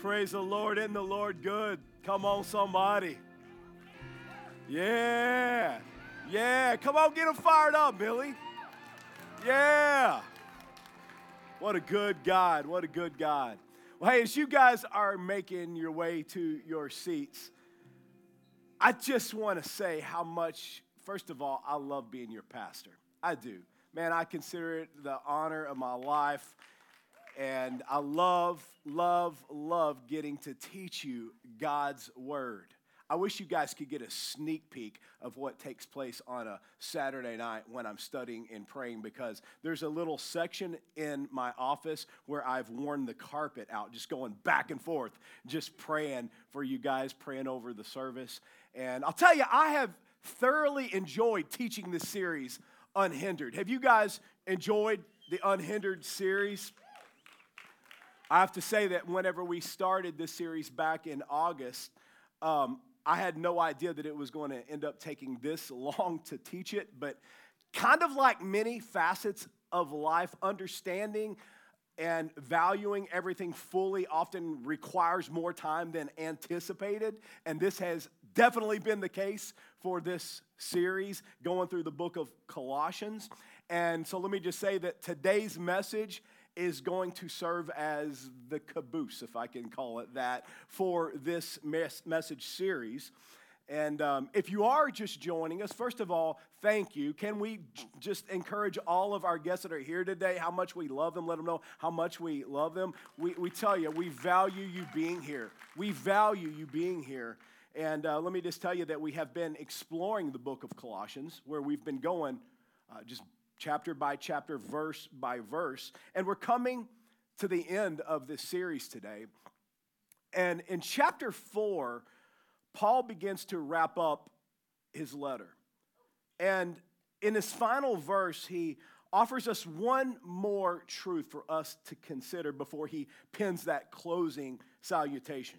Praise the Lord and the Lord good. Come on, somebody. Yeah. Yeah. Come on, get them fired up, Billy. Yeah. What a good God. What a good God. Well, hey, as you guys are making your way to your seats, I just want to say how much, first of all, I love being your pastor. I do. Man, I consider it the honor of my life. And I love, love, love getting to teach you God's word. I wish you guys could get a sneak peek of what takes place on a Saturday night when I'm studying and praying because there's a little section in my office where I've worn the carpet out, just going back and forth, just praying for you guys, praying over the service. And I'll tell you, I have thoroughly enjoyed teaching this series, Unhindered. Have you guys enjoyed the Unhindered series? I have to say that whenever we started this series back in August, um, I had no idea that it was going to end up taking this long to teach it, but kind of like many facets of life, understanding and valuing everything fully often requires more time than anticipated. And this has definitely been the case for this series going through the book of Colossians. And so let me just say that today's message is going to serve as the caboose, if I can call it that, for this mes- message series. And um, if you are just joining us, first of all, thank you. Can we j- just encourage all of our guests that are here today how much we love them? Let them know how much we love them. We, we tell you, we value you being here. We value you being here. And uh, let me just tell you that we have been exploring the book of Colossians, where we've been going uh, just chapter by chapter, verse by verse. And we're coming to the end of this series today. And in chapter four, Paul begins to wrap up his letter. And in his final verse, he offers us one more truth for us to consider before he pins that closing salutation.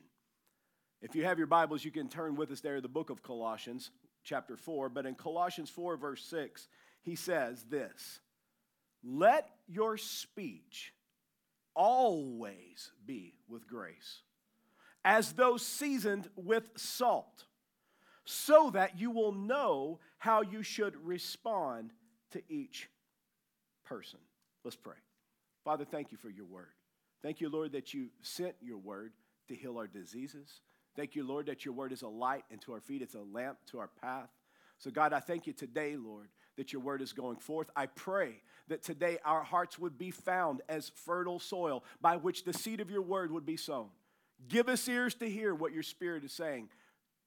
If you have your Bibles, you can turn with us there to the book of Colossians, chapter 4. But in Colossians 4, verse 6, he says this Let your speech always be with grace, as though seasoned with salt, so that you will know how you should respond to each person. Let's pray. Father, thank you for your word. Thank you, Lord, that you sent your word to heal our diseases. Thank you, Lord, that your word is a light unto our feet, it's a lamp to our path. So, God, I thank you today, Lord, that your word is going forth. I pray that today our hearts would be found as fertile soil by which the seed of your word would be sown. Give us ears to hear what your spirit is saying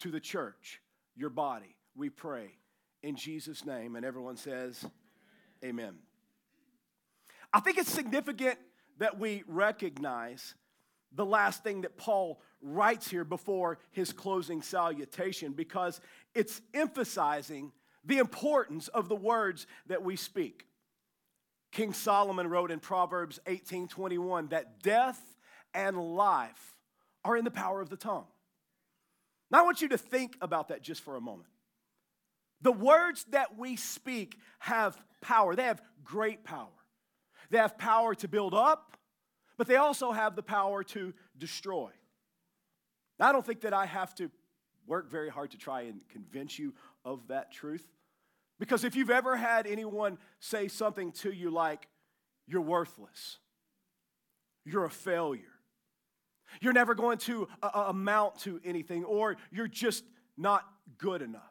to the church, your body. We pray in Jesus' name. And everyone says, Amen. I think it's significant that we recognize the last thing that Paul writes here before his closing salutation because it's emphasizing the importance of the words that we speak. King Solomon wrote in Proverbs 18:21 that death and life are in the power of the tongue. Now I want you to think about that just for a moment. The words that we speak have power. They have great power. They have power to build up, but they also have the power to destroy. I don't think that I have to work very hard to try and convince you of that truth. Because if you've ever had anyone say something to you like, you're worthless, you're a failure, you're never going to uh, amount to anything, or you're just not good enough.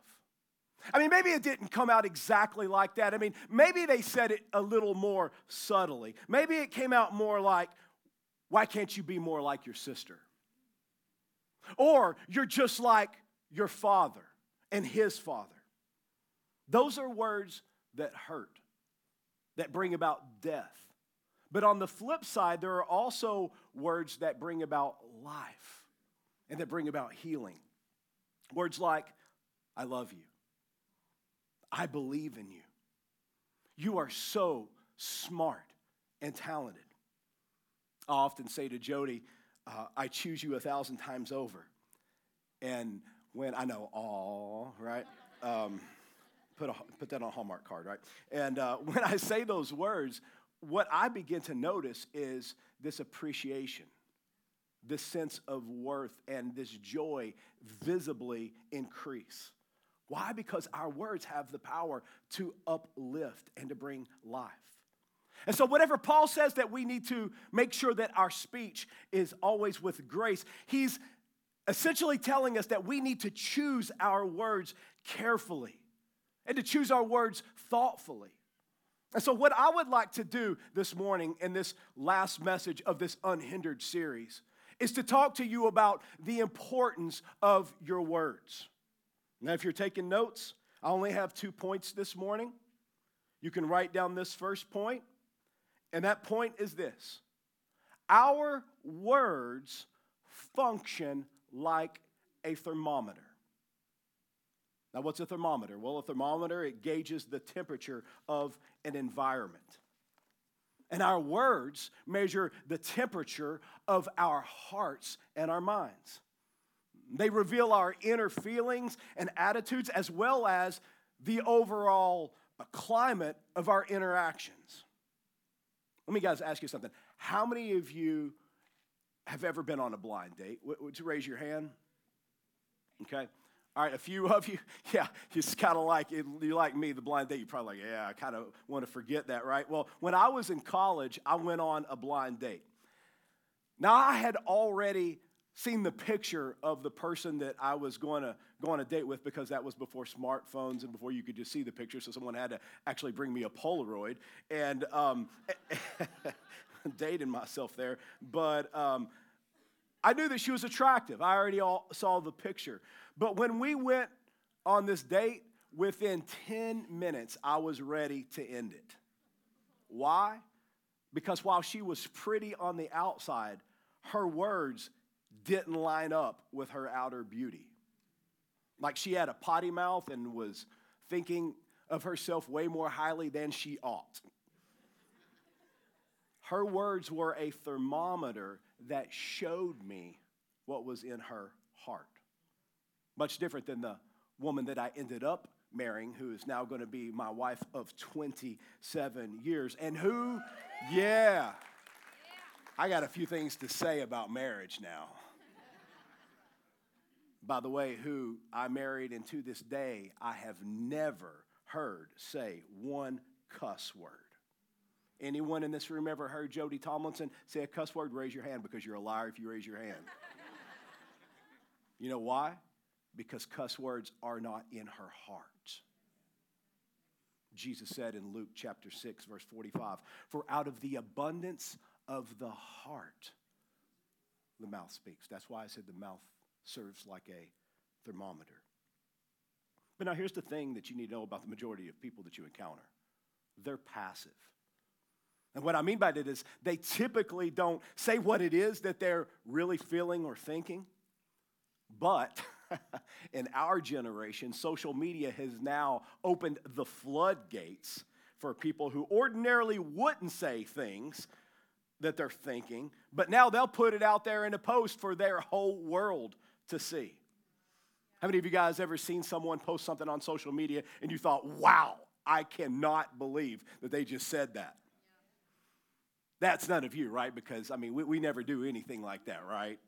I mean, maybe it didn't come out exactly like that. I mean, maybe they said it a little more subtly. Maybe it came out more like, why can't you be more like your sister? Or you're just like your father and his father. Those are words that hurt, that bring about death. But on the flip side, there are also words that bring about life and that bring about healing. Words like, I love you. I believe in you. You are so smart and talented. I often say to Jody, uh, I choose you a thousand times over. And when I know, all right, um, put, a, put that on a Hallmark card, right? And uh, when I say those words, what I begin to notice is this appreciation, this sense of worth and this joy visibly increase. Why? Because our words have the power to uplift and to bring life. And so, whatever Paul says that we need to make sure that our speech is always with grace, he's essentially telling us that we need to choose our words carefully and to choose our words thoughtfully. And so, what I would like to do this morning in this last message of this unhindered series is to talk to you about the importance of your words. Now, if you're taking notes, I only have two points this morning. You can write down this first point, and that point is this Our words function like a thermometer. Now, what's a thermometer? Well, a thermometer, it gauges the temperature of an environment. And our words measure the temperature of our hearts and our minds. They reveal our inner feelings and attitudes as well as the overall climate of our interactions. Let me guys ask you something. How many of you have ever been on a blind date? Would you raise your hand? Okay. All right, a few of you, yeah, it's kind of like, you like me, the blind date, you're probably like, yeah, I kind of want to forget that, right? Well, when I was in college, I went on a blind date. Now, I had already seen the picture of the person that I was going to go on a date with because that was before smartphones and before you could just see the picture. So someone had to actually bring me a Polaroid and um, dating myself there. But um, I knew that she was attractive. I already all saw the picture. But when we went on this date, within 10 minutes, I was ready to end it. Why? Because while she was pretty on the outside, her words didn't line up with her outer beauty. Like she had a potty mouth and was thinking of herself way more highly than she ought. Her words were a thermometer that showed me what was in her heart. Much different than the woman that I ended up marrying, who is now going to be my wife of 27 years, and who, yeah, I got a few things to say about marriage now. By the way, who I married, and to this day, I have never heard say one cuss word. Anyone in this room ever heard Jody Tomlinson say a cuss word? Raise your hand because you're a liar if you raise your hand. you know why? Because cuss words are not in her heart. Jesus said in Luke chapter 6, verse 45, For out of the abundance of the heart, the mouth speaks. That's why I said the mouth serves like a thermometer. But now here's the thing that you need to know about the majority of people that you encounter they're passive. And what I mean by that is they typically don't say what it is that they're really feeling or thinking. But in our generation, social media has now opened the floodgates for people who ordinarily wouldn't say things that they're thinking, but now they'll put it out there in a post for their whole world to see. How many of you guys ever seen someone post something on social media and you thought, wow, I cannot believe that they just said that? That's none of you, right? Because, I mean, we, we never do anything like that, right?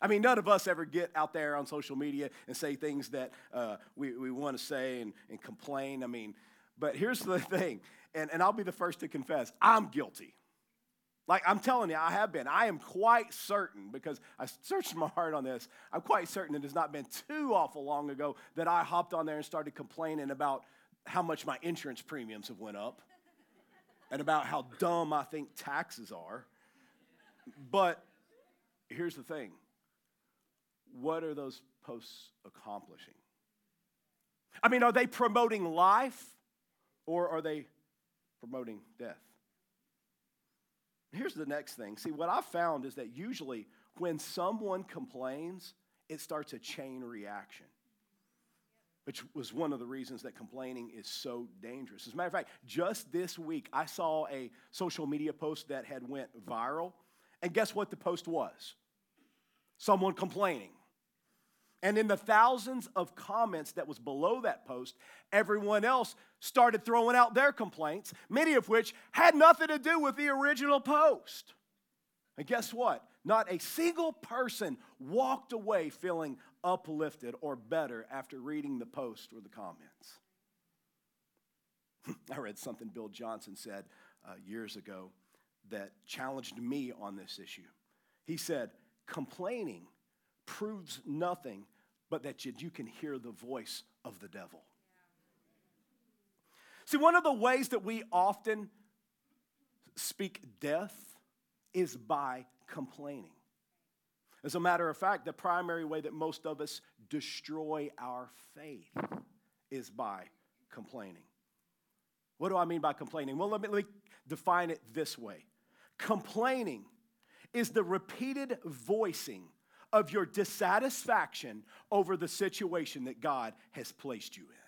I mean, none of us ever get out there on social media and say things that uh, we, we want to say and, and complain. I mean, but here's the thing, and, and I'll be the first to confess I'm guilty. Like I'm telling you, I have been. I am quite certain because I searched my heart on this. I'm quite certain it has not been too awful long ago that I hopped on there and started complaining about how much my insurance premiums have went up and about how dumb I think taxes are. But here's the thing what are those posts accomplishing? I mean, are they promoting life or are they promoting death? Here's the next thing. See, what I found is that usually when someone complains, it starts a chain reaction which was one of the reasons that complaining is so dangerous. As a matter of fact, just this week I saw a social media post that had went viral, and guess what the post was? Someone complaining. And in the thousands of comments that was below that post, everyone else started throwing out their complaints, many of which had nothing to do with the original post. And guess what? Not a single person walked away feeling uplifted or better after reading the post or the comments. I read something Bill Johnson said uh, years ago that challenged me on this issue. He said, Complaining proves nothing but that you, can hear the voice of the devil. See, one of the ways that we often speak death is by complaining. As a matter of fact, the primary way that most of us destroy our faith is by complaining. What do I mean by complaining? Well, let me, let me define it this way complaining is the repeated voicing of your dissatisfaction over the situation that God has placed you in.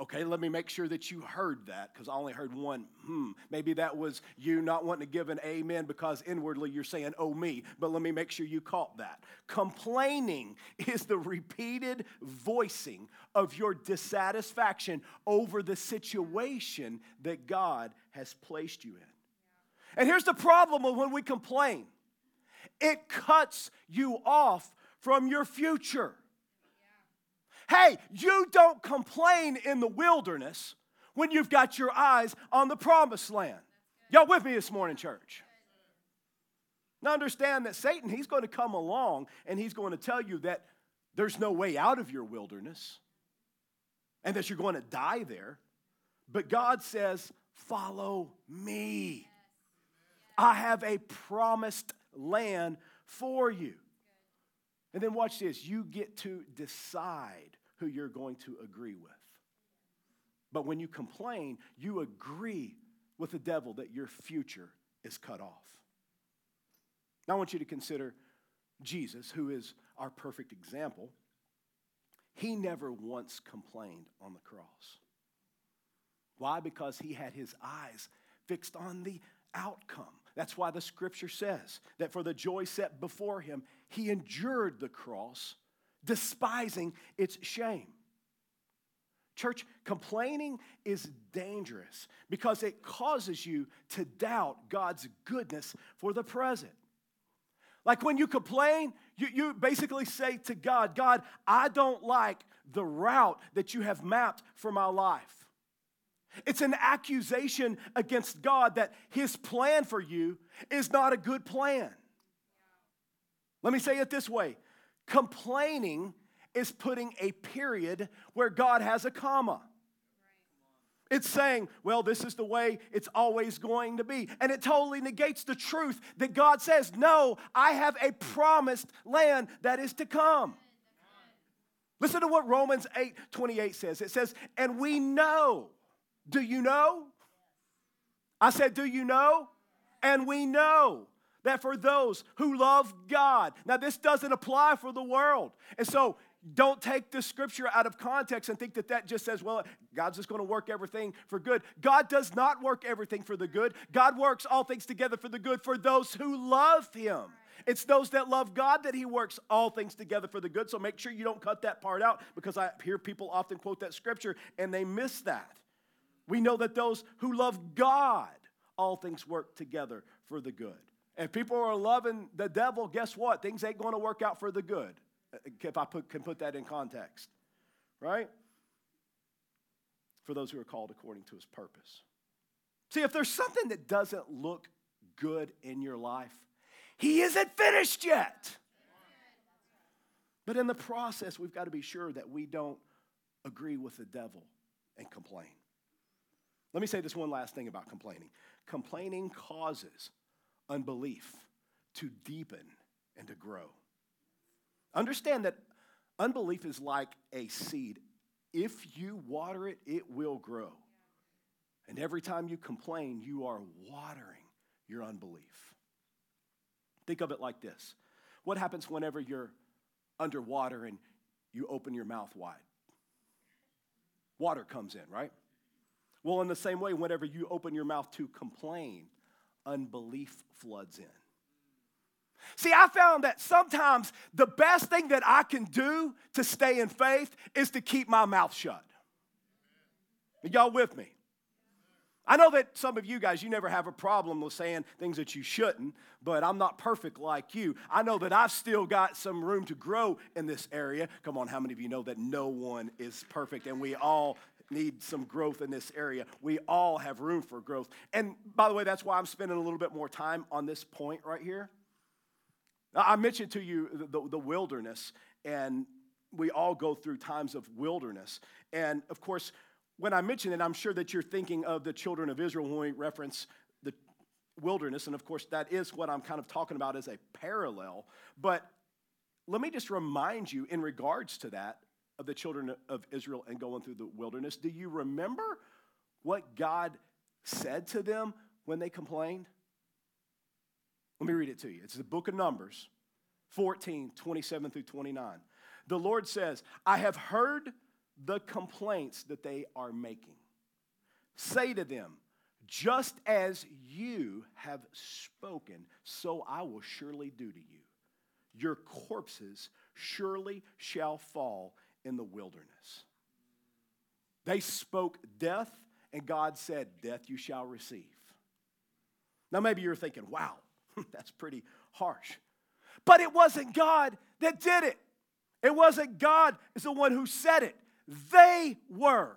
Okay, let me make sure that you heard that because I only heard one hmm. Maybe that was you not wanting to give an amen because inwardly you're saying, oh, me. But let me make sure you caught that. Complaining is the repeated voicing of your dissatisfaction over the situation that God has placed you in. And here's the problem of when we complain it cuts you off from your future. Hey, you don't complain in the wilderness when you've got your eyes on the promised land. Y'all with me this morning, church? Now understand that Satan, he's going to come along and he's going to tell you that there's no way out of your wilderness and that you're going to die there. But God says, Follow me. I have a promised land for you. And then watch this you get to decide who you're going to agree with. But when you complain, you agree with the devil that your future is cut off. Now I want you to consider Jesus, who is our perfect example. He never once complained on the cross. Why? Because he had his eyes fixed on the outcome. That's why the scripture says that for the joy set before him, he endured the cross, despising its shame. Church, complaining is dangerous because it causes you to doubt God's goodness for the present. Like when you complain, you, you basically say to God, God, I don't like the route that you have mapped for my life. It's an accusation against God that his plan for you is not a good plan. Let me say it this way complaining is putting a period where God has a comma. It's saying, well, this is the way it's always going to be. And it totally negates the truth that God says, no, I have a promised land that is to come. Listen to what Romans 8 28 says. It says, and we know do you know? I said, Do you know? And we know that for those who love God, now this doesn't apply for the world. And so don't take the scripture out of context and think that that just says, well, God's just going to work everything for good. God does not work everything for the good. God works all things together for the good for those who love Him. It's those that love God that He works all things together for the good. So make sure you don't cut that part out because I hear people often quote that scripture and they miss that. We know that those who love God, all things work together for the good. If people are loving the devil, guess what? Things ain't going to work out for the good. If I put, can put that in context, right? For those who are called according to his purpose. See, if there's something that doesn't look good in your life, he isn't finished yet. But in the process, we've got to be sure that we don't agree with the devil and complain. Let me say this one last thing about complaining complaining causes unbelief to deepen and to grow. Understand that unbelief is like a seed. If you water it, it will grow. And every time you complain, you are watering your unbelief. Think of it like this What happens whenever you're underwater and you open your mouth wide? Water comes in, right? Well, in the same way, whenever you open your mouth to complain, unbelief floods in. See, I found that sometimes the best thing that I can do to stay in faith is to keep my mouth shut. Are y'all with me? I know that some of you guys, you never have a problem with saying things that you shouldn't, but I'm not perfect like you. I know that I've still got some room to grow in this area. Come on, how many of you know that no one is perfect and we all need some growth in this area? We all have room for growth. And by the way, that's why I'm spending a little bit more time on this point right here. I mentioned to you the, the, the wilderness, and we all go through times of wilderness. And of course, when I mention it, I'm sure that you're thinking of the children of Israel when we reference the wilderness. And of course, that is what I'm kind of talking about as a parallel. But let me just remind you, in regards to that, of the children of Israel and going through the wilderness, do you remember what God said to them when they complained? Let me read it to you. It's the book of Numbers 14, 27 through 29. The Lord says, I have heard the complaints that they are making. Say to them, just as you have spoken, so I will surely do to you. Your corpses surely shall fall in the wilderness. They spoke death, and God said, Death you shall receive. Now, maybe you're thinking, wow, that's pretty harsh. But it wasn't God that did it. It wasn't God is the one who said it. They were.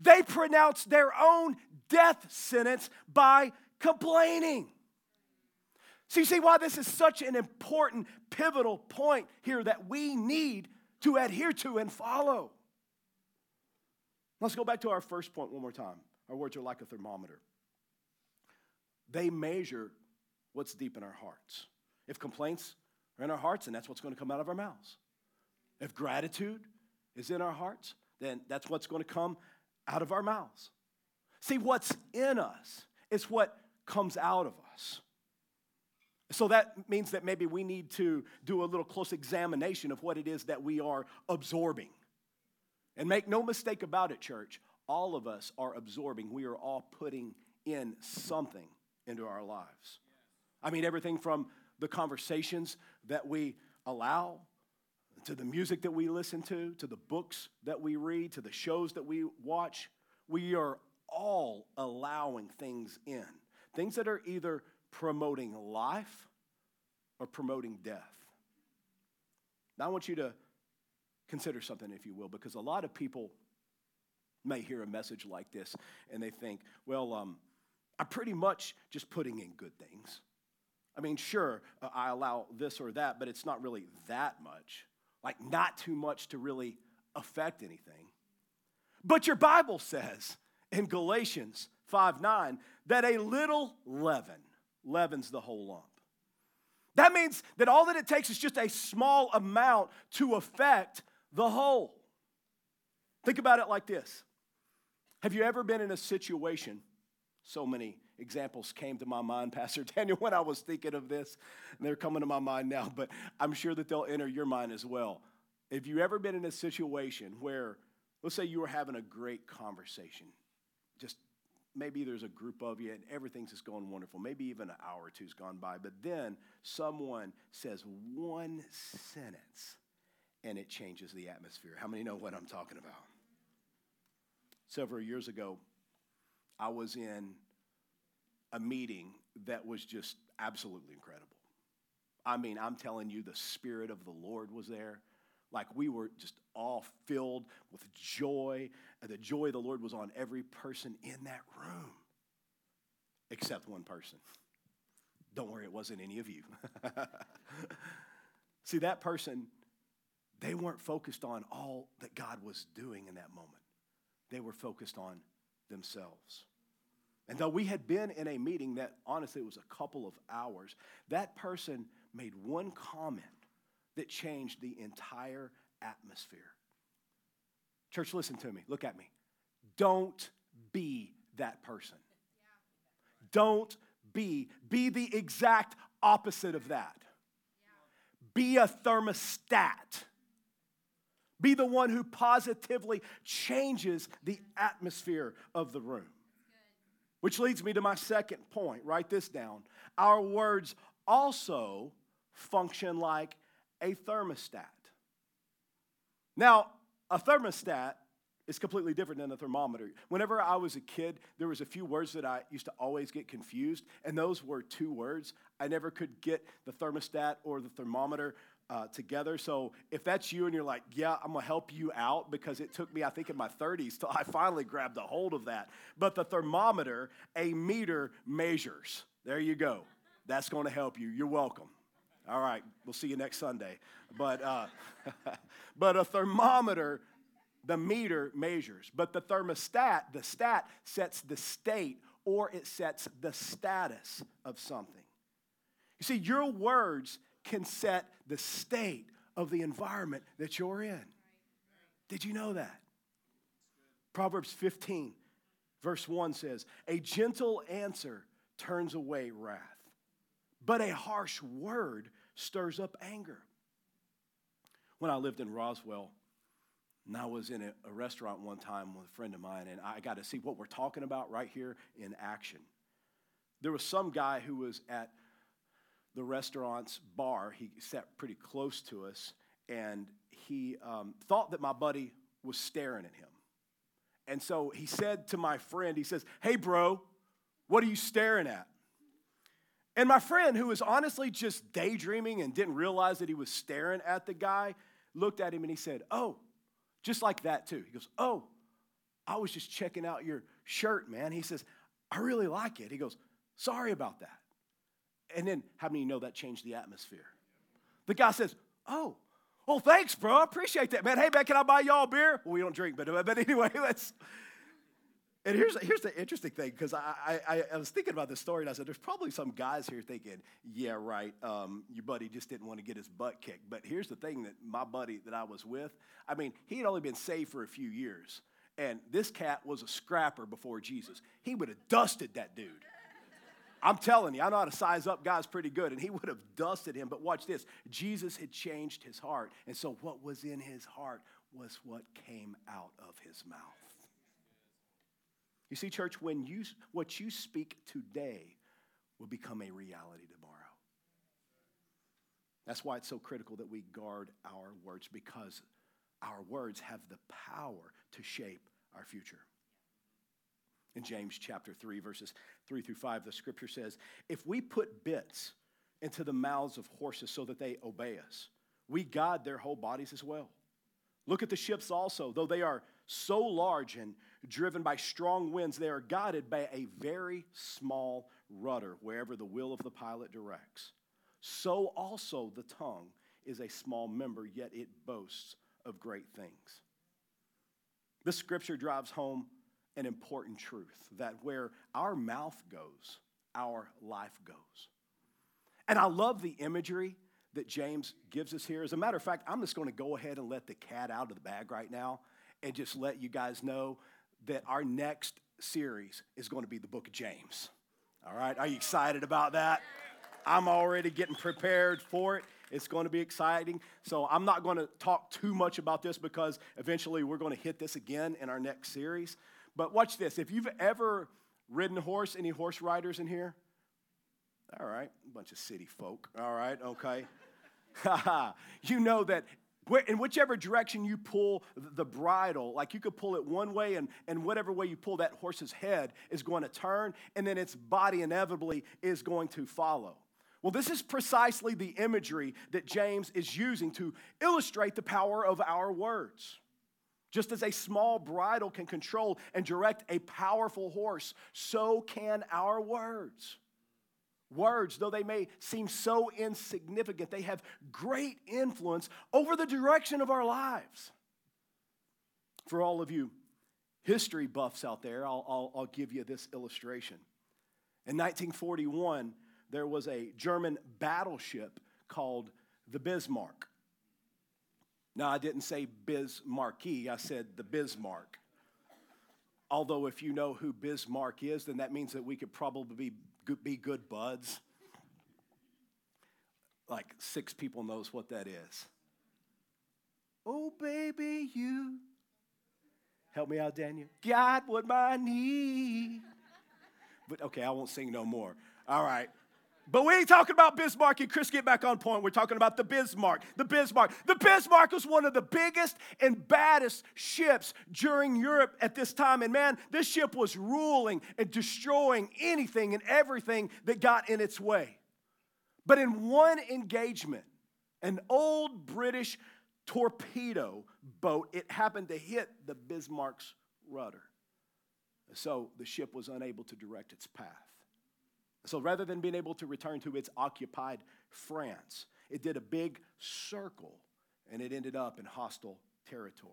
They pronounced their own death sentence by complaining. So, you see why this is such an important, pivotal point here that we need to adhere to and follow. Let's go back to our first point one more time. Our words are like a thermometer, they measure what's deep in our hearts. If complaints are in our hearts, then that's what's going to come out of our mouths. If gratitude is in our hearts, then that's what's going to come out of our mouths. See, what's in us is what comes out of us. So that means that maybe we need to do a little close examination of what it is that we are absorbing. And make no mistake about it, church, all of us are absorbing. We are all putting in something into our lives. I mean, everything from the conversations that we allow to the music that we listen to, to the books that we read, to the shows that we watch, we are all allowing things in. Things that are either promoting life or promoting death. Now, I want you to consider something, if you will, because a lot of people may hear a message like this and they think, well, um, I'm pretty much just putting in good things. I mean, sure, uh, I allow this or that, but it's not really that much like not too much to really affect anything. But your Bible says in Galatians 5 9 that a little leaven leavens the whole lump. That means that all that it takes is just a small amount to affect the whole. Think about it like this Have you ever been in a situation? So many examples came to my mind, Pastor Daniel, when I was thinking of this. And they're coming to my mind now, but I'm sure that they'll enter your mind as well. Have you ever been in a situation where, let's say you were having a great conversation, just maybe there's a group of you and everything's just going wonderful. Maybe even an hour or two's gone by, but then someone says one sentence and it changes the atmosphere. How many know what I'm talking about? Several years ago, I was in a meeting that was just absolutely incredible. I mean, I'm telling you, the Spirit of the Lord was there. Like we were just all filled with joy. The joy of the Lord was on every person in that room, except one person. Don't worry, it wasn't any of you. See, that person, they weren't focused on all that God was doing in that moment, they were focused on themselves. And though we had been in a meeting that honestly was a couple of hours, that person made one comment that changed the entire atmosphere. Church, listen to me. Look at me. Don't be that person. Don't be. Be the exact opposite of that. Be a thermostat. Be the one who positively changes the atmosphere of the room. Which leads me to my second point. Write this down. Our words also function like a thermostat. Now, a thermostat is completely different than a thermometer. Whenever I was a kid, there was a few words that I used to always get confused, and those were two words. I never could get the thermostat or the thermometer uh, together. So if that's you and you're like, yeah, I'm gonna help you out because it took me, I think, in my 30s till I finally grabbed a hold of that. But the thermometer, a meter measures. There you go. That's gonna help you. You're welcome. All right, we'll see you next Sunday. But, uh, but a thermometer the meter measures, but the thermostat, the stat, sets the state or it sets the status of something. You see, your words can set the state of the environment that you're in. Did you know that? Proverbs 15, verse 1 says, A gentle answer turns away wrath, but a harsh word stirs up anger. When I lived in Roswell, and I was in a, a, restaurant one time with a friend of mine, and I got to see what we're talking about right here in action. There was some guy who was at the restaurant's bar. He sat pretty close to us, and he um, thought that my buddy was staring at him. And so he said to my friend, he says, Hey, bro, what are you staring at? And my friend, who was honestly just daydreaming and didn't realize that he was staring at the guy, looked at him and he said, Oh, just like that, too. He goes, Oh, I was just checking out your shirt, man. He says, I really like it. He goes, Sorry about that. And then, how many know that changed the atmosphere? The guy says, Oh, well, thanks, bro. I appreciate that, man. Hey, man, can I buy y'all a beer? Well, we don't drink, but, but anyway, let's. And here's, here's the interesting thing, because I, I, I, was thinking about this story, and I said, there's probably some guys here thinking, yeah, right, um, your buddy just didn't want to get his butt kicked. But here's the thing that my buddy that I was with, I mean, he had only been saved for a few years. And this cat was a scrapper before Jesus. He would have dusted that dude. I'm telling you, I know how to size up guys pretty good, and he would have dusted him. But watch this Jesus had changed his heart. And so, what was in his heart was what came out of his mouth. You see, church, when you, what you speak today will become a reality tomorrow. That's why it's so critical that we guard our words because our words have the power to shape our future. In James chapter 3, verses 3 through 5, the scripture says, If we put bits into the mouths of horses so that they obey us, we guide their whole bodies as well. Look at the ships also, though they are so large and driven by strong winds, they are guided by a very small rudder wherever the will of the pilot directs. So also the tongue is a small member, yet it boasts of great things. This scripture drives home an important truth that where our mouth goes, our life goes. And I love the imagery that James gives us here. As a matter of fact, I'm just going to go ahead and let the cat out of the bag right now and just let you guys know that our next series is going to be the book of James. All right, are you excited about that? I'm already getting prepared for it. It's going to be exciting. So I'm not going to talk too much about this because eventually we're going to hit this again in our next series. But watch this. If you've ever ridden a horse, any horse riders in here? All right, a bunch of city folk. All right, okay. you know that in whichever direction you pull the bridle, like you could pull it one way, and, and whatever way you pull that horse's head is going to turn, and then its body inevitably is going to follow. Well, this is precisely the imagery that James is using to illustrate the power of our words. Just as a small bridle can control and direct a powerful horse, so can our words. Words, though they may seem so insignificant, they have great influence over the direction of our lives. For all of you history buffs out there, I'll, I'll, I'll give you this illustration. In 1941, there was a German battleship called the Bismarck. Now, I didn't say Bismarcky, I said the Bismarck. Although, if you know who Bismarck is, then that means that we could probably be, good buds. Like six people knows what that is. Oh, baby, you. Help me out, Daniel. God, what my need. But okay, I won't sing no more. All right. But we ain't talking about Bismarck and Chris get back on point. We're talking about the Bismarck. The Bismarck. The Bismarck was one of the biggest and baddest ships during Europe at this time. And man, this ship was ruling and destroying anything and everything that got in its way. But in one engagement, an old British torpedo boat, it happened to hit the Bismarck's rudder. So the ship was unable to direct its path. So rather than being able to return to its occupied France, it did a big circle and it ended up in hostile territory.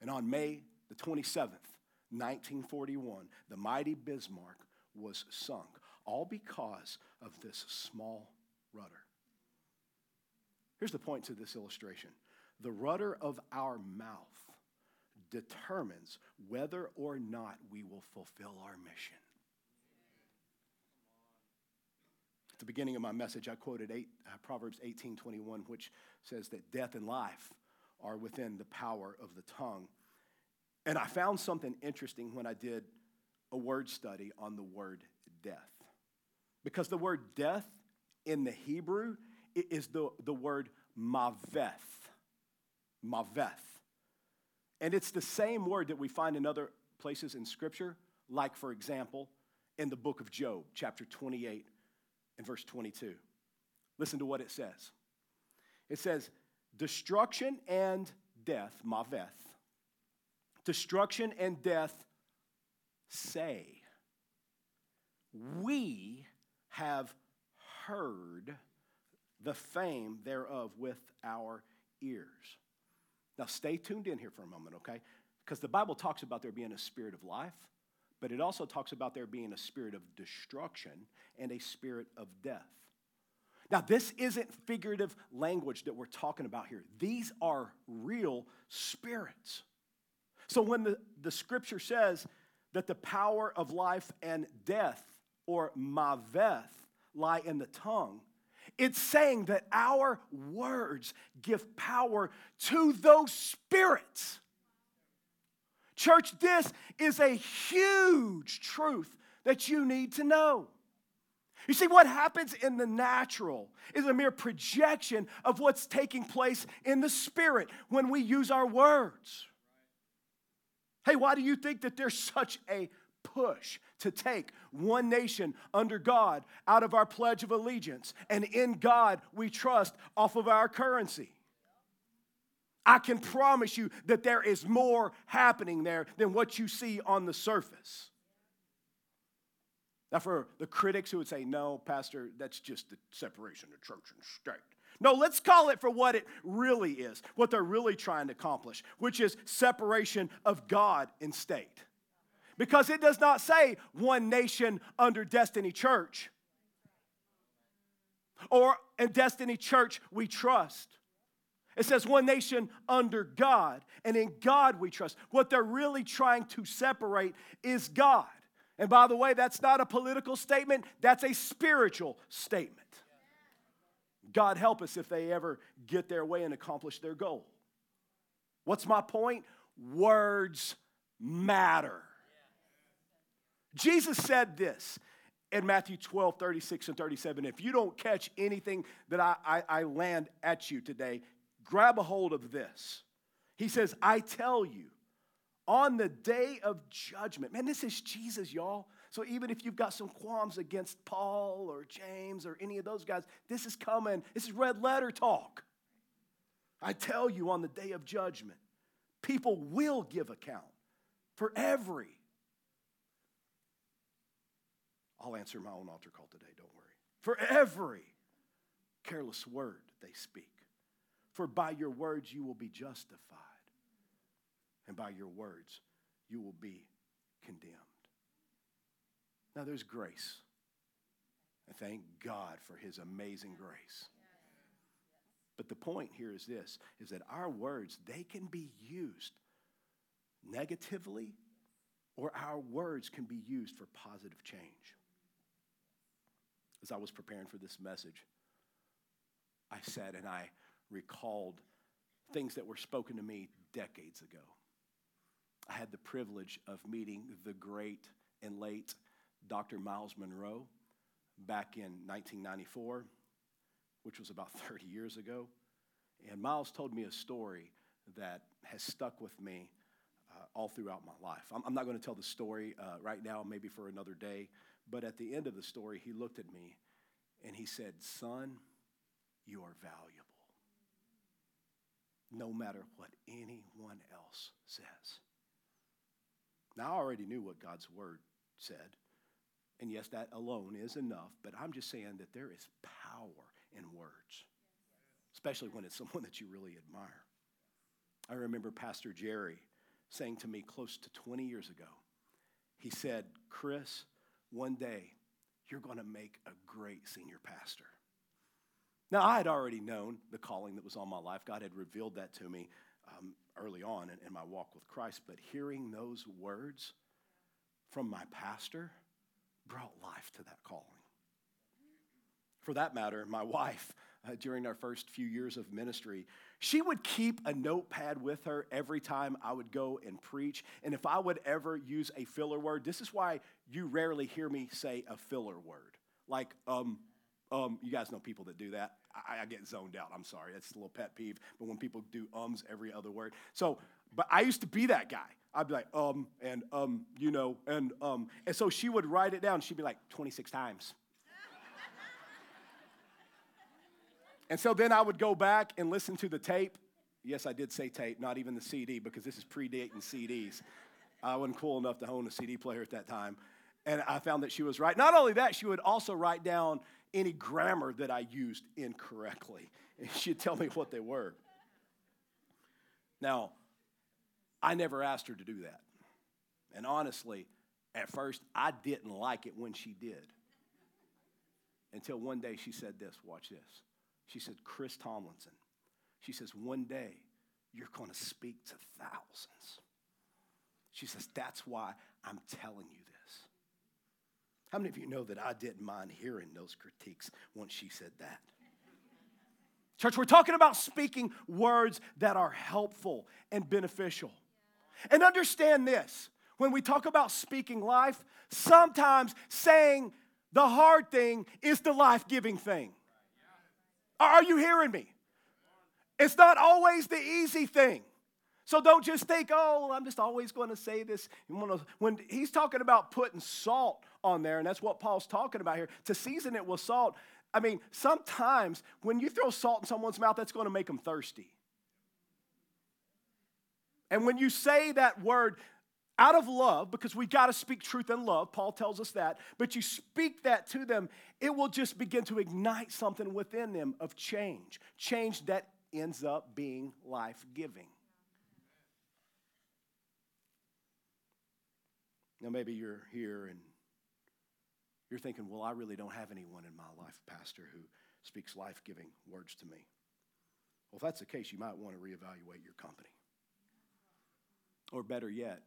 And on May the 27th, 1941, the mighty Bismarck was sunk, all because of this small rudder. Here's the point to this illustration the rudder of our mouth determines whether or not we will fulfill our mission. At the beginning of my message, I quoted eight, uh, Proverbs 18:21, which says that death and life are within the power of the tongue. And I found something interesting when I did a word study on the word death. Because the word death in the Hebrew is the, the word maveth. Maveth. And it's the same word that we find in other places in Scripture, like, for example, in the book of Job, chapter 28 in verse 22. Listen to what it says. It says, Destruction and death, Maveth, destruction and death say, We have heard the fame thereof with our ears. Now, stay tuned in here for a moment, okay? Because the Bible talks about there being a spirit of life but it also talks about there being a spirit of destruction and a spirit of death. Now, this isn't figurative language that we're talking about here. These are real spirits. So when the, the scripture says that the power of life and death, or maveth, lie in the tongue, it's saying that our words give power to those spirits. Church, this is a huge truth that you need to know. You see, what happens in the natural is a mere projection of what's taking place in the spirit when we use our words. Hey, why do you think that there's such a push to take one nation under God out of our Pledge of Allegiance and in God we trust off of our currency? I can promise you that there is more happening there than what you see on the surface. Now, for the critics who would say, no, Pastor, that's just the separation of church and state. No, let's call it for what it really is, what they're really trying to accomplish, which is separation of God and state. Because it does not say one nation under Destiny Church or in Destiny Church we trust. It says one nation under God, and in God we trust. What they're really trying to separate is God. And by the way, that's not a political statement, that's a spiritual statement. God help us if they ever get their way and accomplish their goal. What's my point? Words matter. Jesus said this in Matthew 12, 36 and 37. If you don't catch anything that I, I, I land at you today, grab a hold of this. He says, I tell you, on the day of judgment, man, this is Jesus, y'all. So even if you've got some qualms against Paul or James or any of those guys, this is coming. This is red letter talk. I tell you, on the day of judgment, people will give account for every. I'll answer my own altar call today, don't worry. For every careless word they speak. For by your words you will be justified, and by your words you will be condemned. Now there's grace. And thank God for his amazing grace. But the point here is this is that our words, they can be used negatively or our words can be used for positive change. As I was preparing for this message, I said and I recalled things that were spoken to me decades ago. I had the privilege of meeting the great and late Dr. Myles Munroe back in 1994, which was about 30 years ago. And Myles told me a story that has stuck with me uh, all throughout my life. I'm, I'm not going to tell the story uh, right now, maybe for another day, but at the end of the story, he looked at me and he said, Son, you are valuable. No matter what anyone else says. Now, I already knew what God's word said. And yes, that alone is enough, but I'm just saying that there is power in words, especially when it's someone that you really admire. I remember Pastor Jerry saying to me close to 20 years ago, he said, Chris, one day you're going to make a great senior pastor. Now, I had already known the calling that was on my life. God had revealed that to me um, early on in, in my walk with Christ. But hearing those words from my pastor brought life to that calling. For that matter, my wife, uh, during our first few years of ministry, she would keep a notepad with her every time I would go and preach. And if I would ever use a filler word, this is why you rarely hear me say a filler word. Like, um, um, you guys know people that do that. I, I, get zoned out. I'm sorry. That's a little pet peeve. But when people do ums every other word. So, but I used to be that guy. I'd be like, um, and um, you know, and um. And so she would write it down. She'd be like, 26 times. and so then I would go back and listen to the tape. Yes, I did say tape, not even the CD, because this is predating CDs. I wasn't cool enough to own a CD player at that time. And I found that she was right. Not only that, she would also write down any grammar that I used incorrectly. And she'd tell me what they were. Now, I never asked her to do that. And honestly, at first, I didn't like it when she did. Until one day she said this watch this. She said, Chris Tomlinson, she says, one day you're going to speak to thousands. She says, that's why I'm telling you. How many of you know that I didn't mind hearing those critiques once she said that? Church, we're talking about speaking words that are helpful and beneficial. And understand this when we talk about speaking life, sometimes saying the hard thing is the life giving thing. Are you hearing me? It's not always the easy thing. So don't just think, oh, I'm just always going to say this. When he's talking about putting salt on there, and that's what Paul's talking about here, to season it with salt. I mean, sometimes when you throw salt in someone's mouth, that's going to make them thirsty. And when you say that word out of love, because we got to speak truth in love, Paul tells us that, but you speak that to them, it will just begin to ignite something within them of change. Change that ends up being life giving. Now, maybe you're here and you're thinking, well, I really don't have anyone in my life, Pastor, who speaks life giving words to me. Well, if that's the case, you might want to reevaluate your company. Or better yet,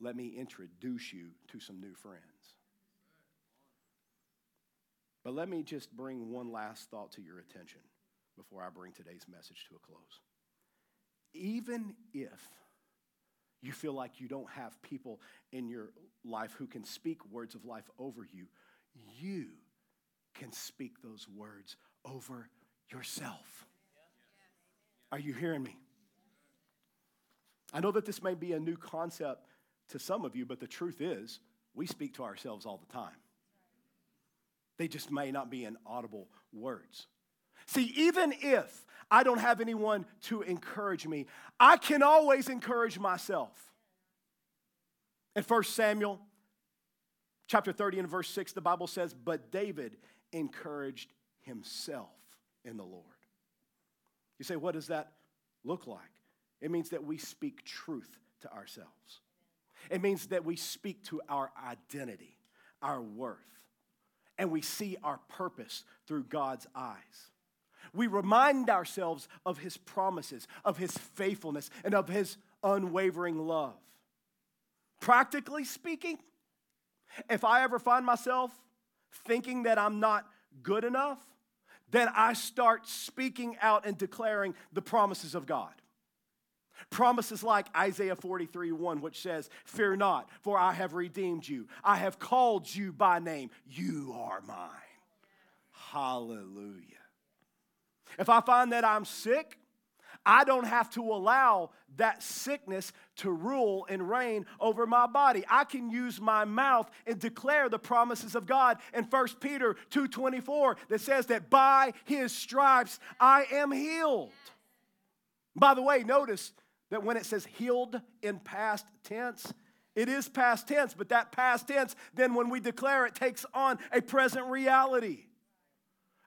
let me introduce you to some new friends. But let me just bring one last thought to your attention before I bring today's message to a close. Even if you feel like you don't have people in your life who can speak words of life over you, you can speak those words over yourself. Are you hearing me? I know that this may be a new concept to some of you, but the truth is, we speak to ourselves all the time. They just may not be in audible words. See, even if I don't have anyone to encourage me, I can always encourage myself. In 1 Samuel chapter 30 and verse 6, the Bible says, But David encouraged himself in the Lord. You say, what does that look like? It means that we speak truth to ourselves. It means that we speak to our identity, our worth, and we see our purpose through God's eyes. We remind ourselves of his promises, of his faithfulness, and of his unwavering love. Practically speaking, if I ever find myself thinking that I'm not good enough, then I start speaking out and declaring the promises of God. Promises like Isaiah 43 1, which says, Fear not, for I have redeemed you. I have called you by name. You are mine. Hallelujah. If I find that I'm sick, I don't have to allow that sickness to rule and reign over my body. I can use my mouth and declare the promises of God in 1 Peter 2:24 that says that by his stripes I am healed. By the way, notice that when it says healed in past tense, it is past tense, but that past tense, then when we declare it, takes on a present reality.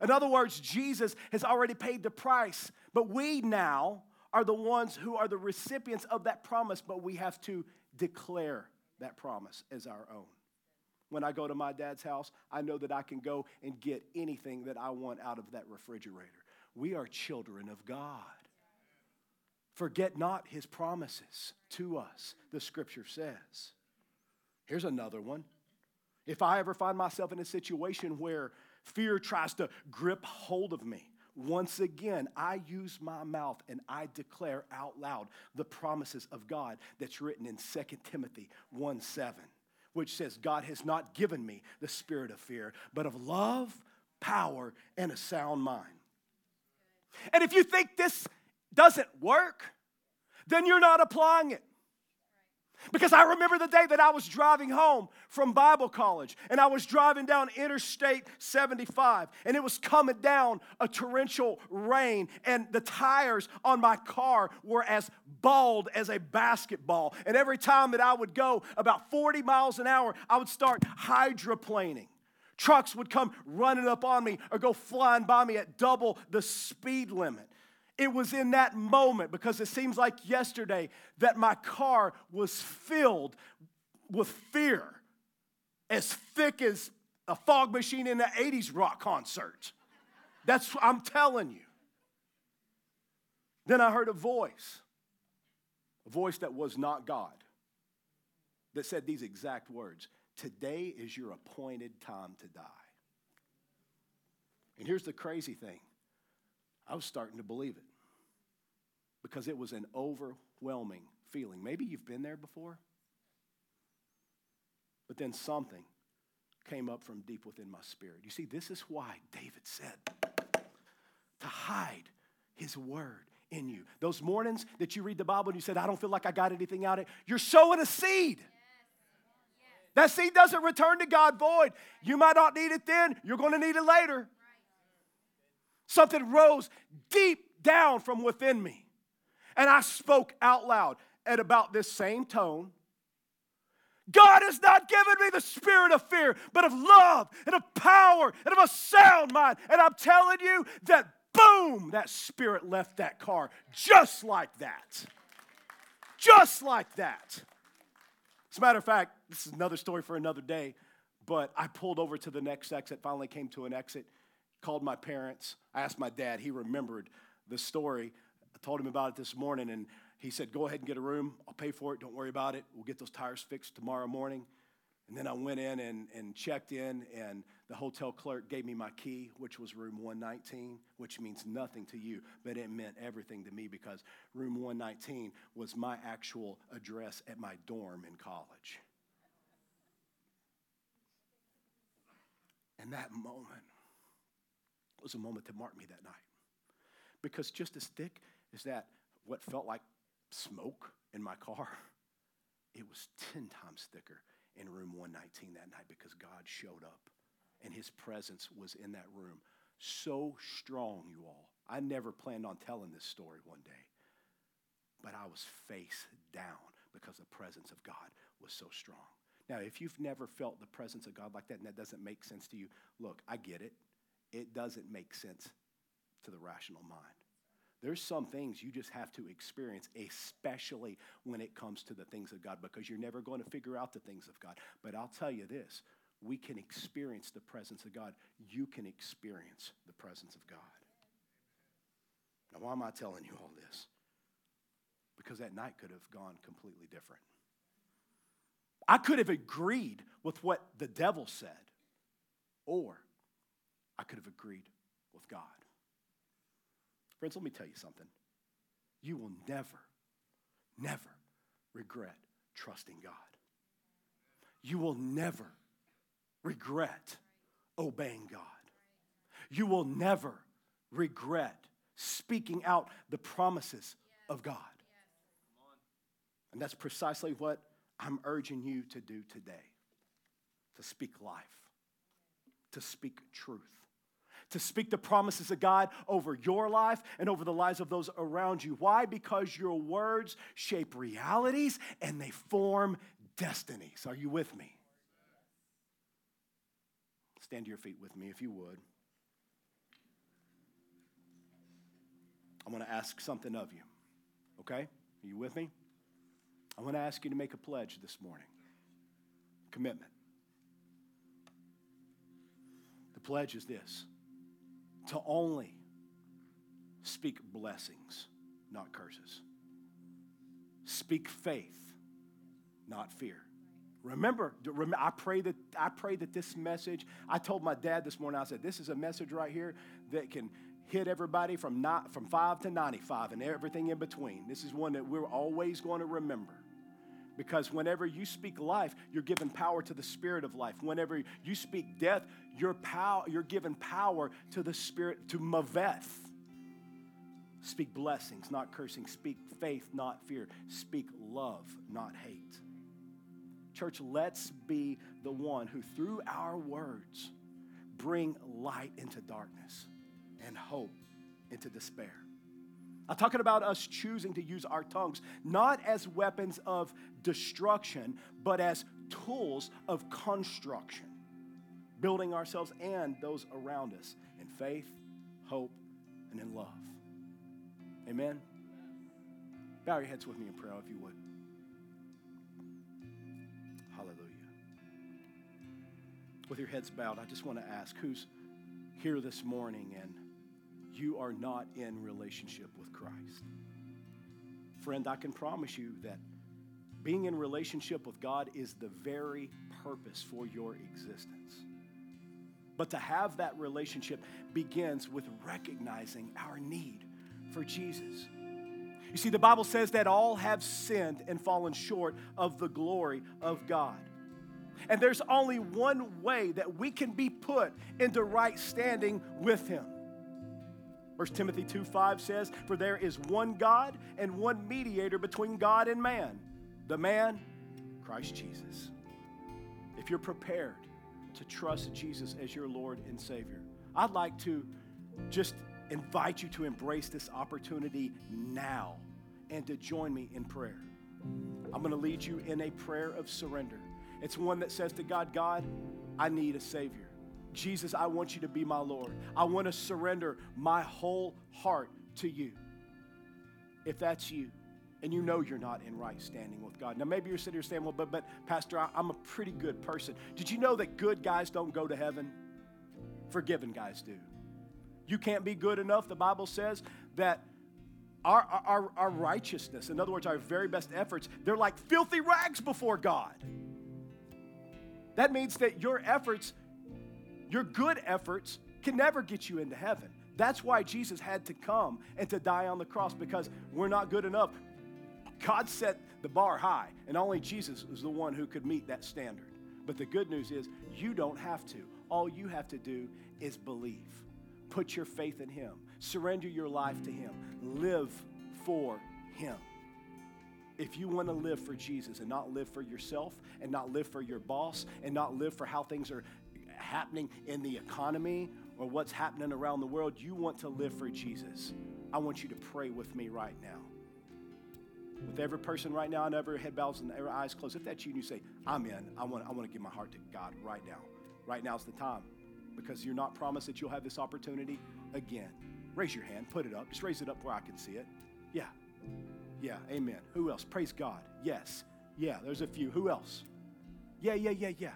In other words, Jesus has already paid the price, but we now are the ones who are the recipients of that promise, but we have to declare that promise as our own. When I go to my dad's house, I know that I can go and get anything that I want out of that refrigerator. We are children of God. Forget not his promises to us, the scripture says. Here's another one. If I ever find myself in a situation where fear tries to grip hold of me, once again, I use my mouth and I declare out loud the promises of God that's written in 2 Timothy 1 7, which says, God has not given me the spirit of fear, but of love, power, and a sound mind. And if you think this doesn't work, then you're not applying it. Because I remember the day that I was driving home from Bible college and I was driving down Interstate 75 and it was coming down a torrential rain and the tires on my car were as bald as a basketball. And every time that I would go about 40 miles an hour, I would start hydroplaning. Trucks would come running up on me or go flying by me at double the speed limit. It was in that moment, because it seems like yesterday, that my car was filled with fear, as thick as a fog machine in an 80s rock concert. That's what I'm telling you. Then I heard a voice, a voice that was not God, that said these exact words Today is your appointed time to die. And here's the crazy thing I was starting to believe it because it was an overwhelming feeling. Maybe you've been there before, but then something came up from deep within my spirit. You see, this is why David said to hide his word in you. Those mornings that you read the Bible and you said, I don't feel like I got anything out of it, you're sowing a seed. That seed doesn't return to God void. You might not need it then, you're going to need it later. Something rose deep down from within me. And I spoke out loud at about this same tone. God has not given me the spirit of fear, but of love and of power and of a sound mind. And I'm telling you that boom, that spirit left that car just like that. Just like that. As a matter of fact, this is another story for another day, but I pulled over to the next exit, finally came to an exit, called my parents. I asked my dad, he remembered the story. I told him about it this morning, and he said, Go ahead and get a room. I'll pay for it. Don't worry about it. We'll get those tires fixed tomorrow morning. And then I went in and, and checked in, and the hotel clerk gave me my key, which was room 119, which means nothing to you, but it meant everything to me because room 119 was my actual address at my dorm in college. And that moment was a moment that marked me that night. Because just as thick as that, what felt like smoke in my car, it was 10 times thicker in room 119 that night because God showed up and his presence was in that room. So strong, you all. I never planned on telling this story one day, but I was face down because the presence of God was so strong. Now, if you've never felt the presence of God like that and that doesn't make sense to you, look, I get it. It doesn't make sense to the rational mind. There's some things you just have to experience, especially when it comes to the things of God, because you're never going to figure out the things of God. But I'll tell you this we can experience the presence of God. You can experience the presence of God. Now, why am I telling you all this? Because that night could have gone completely different. I could have agreed with what the devil said, or I could have agreed with God. Friends, let me tell you something. You will never never regret trusting God. You will never regret obeying God. You will never regret speaking out the promises of God. And that's precisely what I'm urging you to do today to speak life, to speak truth, to speak the promises of God over your life and over the lives of those around you. Why? Because your words shape realities and they form destinies. Are you with me? Stand to your feet with me if you would. I want to ask something of you. Okay? Are you with me? I want to ask you to make a pledge this morning. Commitment. The pledge is this to only speak blessings, not curses. Speak faith, not fear. Remember, I pray that I pray that this message. I told my dad this morning. I said, "This is a message right here that can hit everybody from not, from five to ninety-five and everything in between. This is one that we're always going to remember." Because whenever you speak life, you're giving power to the spirit of life. Whenever you speak death, you're, pow- you're giving power to the spirit, to Maveth. Speak blessings, not cursing. Speak faith, not fear. Speak love, not hate. Church, let's be the one who, through our words, bring light into darkness and hope into despair. I'm talking about us choosing to use our tongues not as weapons of destruction, but as tools of construction, building ourselves and those around us in faith, hope, and in love. Amen? Bow your heads with me in prayer if you would. Hallelujah. With your heads bowed, I just want to ask who's here this morning and you are not in relationship with Christ? Friend, I can promise you that being in relationship with God is the very purpose for your existence. But to have that relationship begins with recognizing our need for Jesus. You see, the Bible says that all have sinned and fallen short of the glory of God. And there's only one way that we can be put into right standing with Him. 1 Timothy 2 5 says, For there is one God and one mediator between God and man, the man, Christ Jesus. If you're prepared to trust Jesus as your Lord and Savior, I'd like to just invite you to embrace this opportunity now and to join me in prayer. I'm going to lead you in a prayer of surrender. It's one that says to God, God, I need a Savior. Jesus, I want you to be my Lord. I want to surrender my whole heart to you. If that's you, and you know you're not in right standing with God. Now, maybe you're sitting here saying, well, but, but Pastor, I, I'm a pretty good person. Did you know that good guys don't go to heaven? Forgiven guys do. You can't be good enough. The Bible says that our, our, our righteousness, in other words, our very best efforts, they're like filthy rags before God. That means that your efforts, your good efforts, can never get you into heaven. That's why Jesus had to come and to die on the cross because we're not good enough. God set the bar high, and only Jesus is the one who could meet that standard. But the good news is, you don't have to. All you have to do is believe. Put your faith in Him, surrender your life to Him, live for Him if you want to live for Jesus and not live for yourself and not live for your boss and not live for how things are happening in the economy or what's happening around the world, you want to live for Jesus. I want you to pray with me right now. With every person right now, and every head bows and every eyes closed. If that's you and you say, I'm in, I want, I want to give my heart to God right now. Right now is the time because you're not promised that you'll have this opportunity again. Raise your hand, put it up. Just raise it up where I can see it. Yeah. Yeah, amen. Who else? Praise God. Yes. Yeah, there's a few. Who else? Yeah, yeah, yeah, yeah.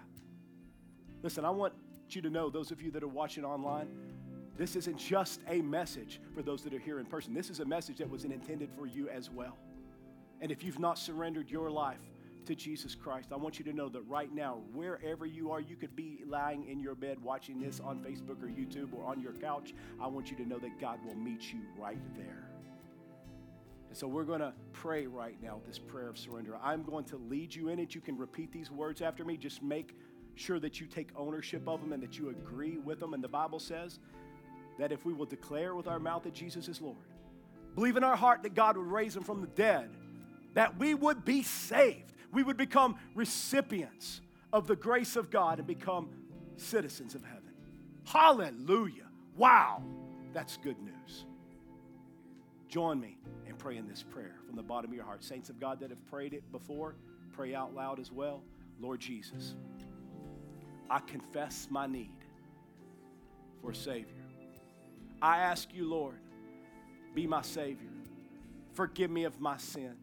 Listen, I want you to know, those of you that are watching online, this isn't just a message for those that are here in person. This is a message that was intended for you as well. And if you've not surrendered your life to Jesus Christ, I want you to know that right now, wherever you are, you could be lying in your bed watching this on Facebook or YouTube or on your couch. I want you to know that God will meet you right there. And so we're going to pray right now this prayer of surrender. I'm going to lead you in it. You can repeat these words after me. Just make sure that you take ownership of them and that you agree with them. And the Bible says that if we will declare with our mouth that Jesus is Lord, believe in our heart that God would raise him from the dead, that we would be saved. We would become recipients of the grace of God and become citizens of heaven. Hallelujah. Wow. That's good news. Join me in praying this prayer from the bottom of your heart. Saints of God that have prayed it before, pray out loud as well. Lord Jesus, I confess my need for a Savior. I ask you, Lord, be my Savior. Forgive me of my sin.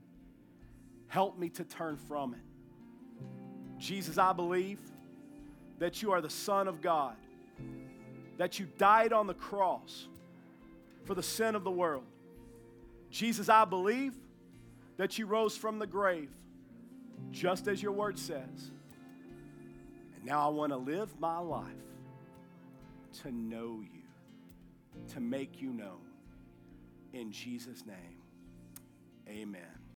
Help me to turn from it. Jesus, I believe that you are the Son of God, that you died on the cross for the sin of the world. Jesus, I believe that you rose from the grave, just as your word says. Now I want to live my life to know you, to make you known. In Jesus' name, amen.